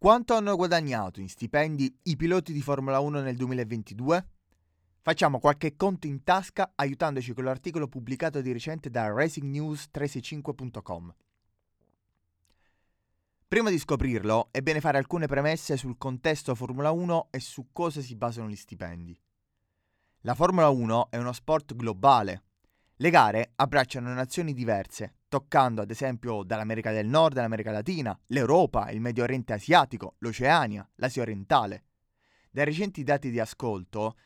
Quanto hanno guadagnato in stipendi i piloti di Formula 1 nel 2022? Facciamo qualche conto in tasca aiutandoci con l'articolo pubblicato di recente da racingnews365.com. Prima di scoprirlo è bene fare alcune premesse sul contesto Formula 1 e su cosa si basano gli stipendi. La Formula 1 è uno sport globale. Le gare abbracciano nazioni diverse, toccando ad esempio dall'America del Nord all'America Latina, l'Europa, il Medio Oriente asiatico, l'Oceania, l'Asia orientale. Dai recenti dati di ascolto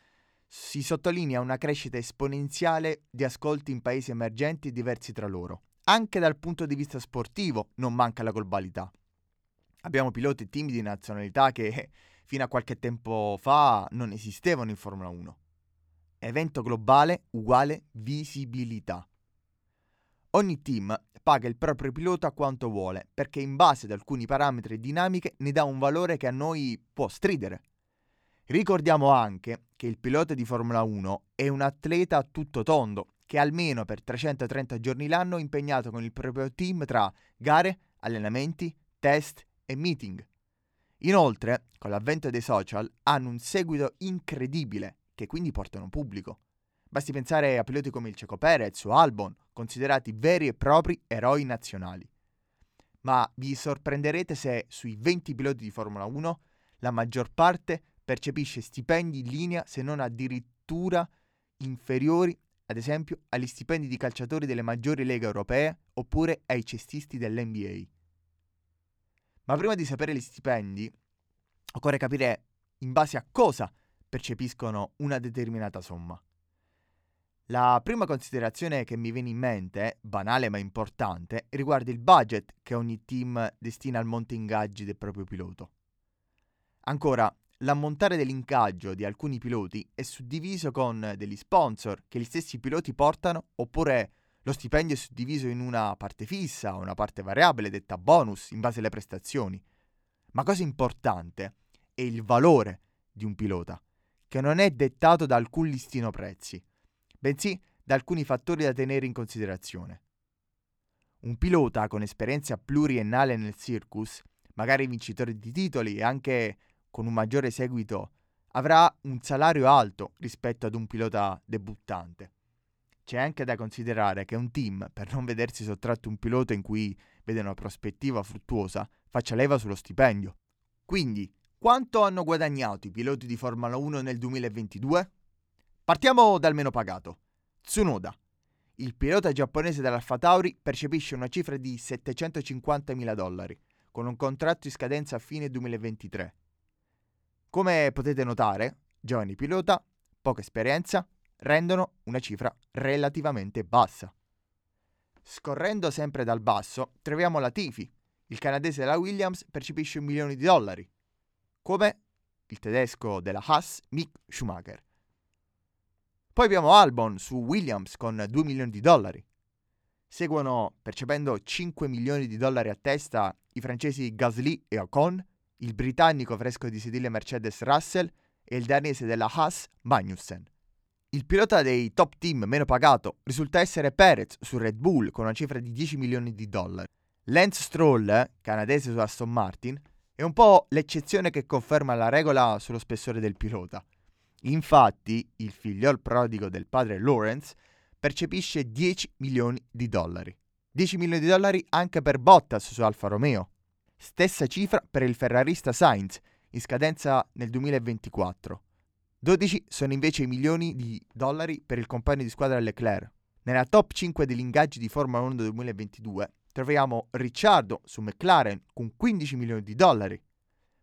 si sottolinea una crescita esponenziale di ascolti in paesi emergenti diversi tra loro. Anche dal punto di vista sportivo non manca la globalità. Abbiamo piloti e team di nazionalità che fino a qualche tempo fa non esistevano in Formula 1. Evento globale uguale visibilità. Ogni team paga il proprio pilota quanto vuole, perché in base ad alcuni parametri e dinamiche ne dà un valore che a noi può stridere. Ricordiamo anche che il pilota di Formula 1 è un atleta a tutto tondo, che almeno per 330 giorni l'anno è impegnato con il proprio team tra gare, allenamenti, test e meeting. Inoltre, con l'avvento dei social, hanno un seguito incredibile, che quindi portano pubblico. Basti pensare a piloti come il Ceco Perez o Albon, considerati veri e propri eroi nazionali. Ma vi sorprenderete se sui 20 piloti di Formula 1 la maggior parte percepisce stipendi in linea se non addirittura inferiori, ad esempio, agli stipendi di calciatori delle maggiori leghe europee oppure ai cestisti dell'NBA. Ma prima di sapere gli stipendi, occorre capire in base a cosa percepiscono una determinata somma. La prima considerazione che mi viene in mente, banale ma importante, riguarda il budget che ogni team destina al monte ingaggi del proprio pilota. Ancora, l'ammontare dell'ingaggio di alcuni piloti è suddiviso con degli sponsor che gli stessi piloti portano oppure lo stipendio è suddiviso in una parte fissa o una parte variabile detta bonus in base alle prestazioni. Ma cosa importante è il valore di un pilota, che non è dettato da alcun listino prezzi bensì da alcuni fattori da tenere in considerazione. Un pilota con esperienza pluriennale nel circus, magari vincitore di titoli e anche con un maggiore seguito, avrà un salario alto rispetto ad un pilota debuttante. C'è anche da considerare che un team, per non vedersi sottratto un pilota in cui vede una prospettiva fruttuosa, faccia leva sullo stipendio. Quindi, quanto hanno guadagnato i piloti di Formula 1 nel 2022? Partiamo dal meno pagato. Tsunoda. Il pilota giapponese dell'Alfa Tauri percepisce una cifra di 750.000 dollari, con un contratto in scadenza a fine 2023. Come potete notare, giovani pilota, poca esperienza, rendono una cifra relativamente bassa. Scorrendo sempre dal basso, troviamo la Tifi. Il canadese della Williams percepisce un milione di dollari, come il tedesco della Haas Mick Schumacher. Poi abbiamo Albon su Williams con 2 milioni di dollari. Seguono, percependo 5 milioni di dollari a testa, i francesi Gasly e Ocon, il britannico fresco di sedile Mercedes Russell e il danese della Haas Magnussen. Il pilota dei top team meno pagato risulta essere Perez su Red Bull con una cifra di 10 milioni di dollari. Lance Stroll, canadese su Aston Martin, è un po' l'eccezione che conferma la regola sullo spessore del pilota. Infatti, il figliol prodigo del padre Lawrence percepisce 10 milioni di dollari. 10 milioni di dollari anche per Bottas su Alfa Romeo. Stessa cifra per il ferrarista Sainz, in scadenza nel 2024. 12 sono invece i milioni di dollari per il compagno di squadra Leclerc. Nella top 5 degli ingaggi di Formula 1 2022 troviamo Ricciardo su McLaren con 15 milioni di dollari,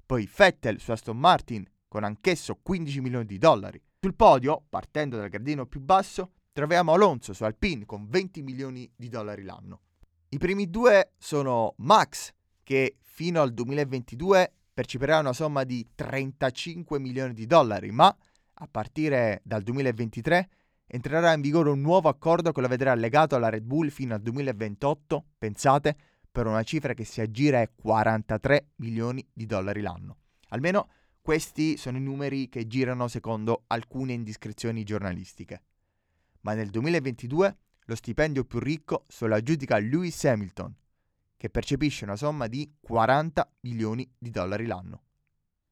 poi Vettel su Aston Martin con anch'esso 15 milioni di dollari. Sul podio, partendo dal gradino più basso, troviamo Alonso su Alpine con 20 milioni di dollari l'anno. I primi due sono Max, che fino al 2022 percepirà una somma di 35 milioni di dollari, ma a partire dal 2023 entrerà in vigore un nuovo accordo che lo vedrà legato alla Red Bull fino al 2028, pensate, per una cifra che si aggira a 43 milioni di dollari l'anno. Almeno questi sono i numeri che girano secondo alcune indiscrezioni giornalistiche. Ma nel 2022 lo stipendio più ricco se lo aggiudica Lewis Hamilton, che percepisce una somma di 40 milioni di dollari l'anno.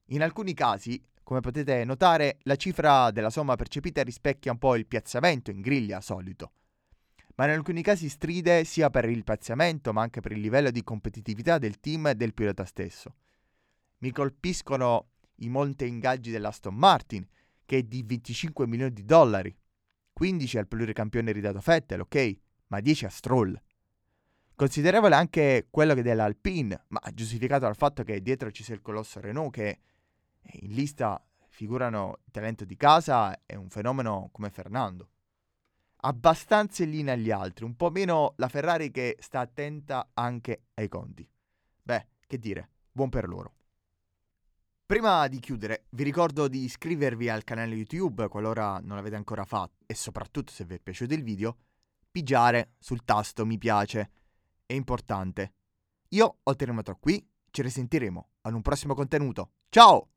In alcuni casi, come potete notare, la cifra della somma percepita rispecchia un po' il piazzamento in griglia solito, ma in alcuni casi stride sia per il piazzamento ma anche per il livello di competitività del team e del pilota stesso. Mi colpiscono i molti ingaggi dell'Aston Martin, che è di 25 milioni di dollari, 15 al pluricampione ridato Fettel, ok, ma 10 a Stroll. Considerevole anche quello che dell'Alpine, ma giustificato dal fatto che dietro ci sia il colosso Renault che in lista figurano il talento di casa e un fenomeno come Fernando. Abbastanza in linea agli altri, un po' meno la Ferrari che sta attenta anche ai conti. Beh, che dire, buon per loro. Prima di chiudere, vi ricordo di iscrivervi al canale YouTube qualora non l'avete ancora fatto e soprattutto se vi è piaciuto il video, pigiare sul tasto mi piace. È importante. Io ho terminato qui, ci risentiremo ad un prossimo contenuto. Ciao!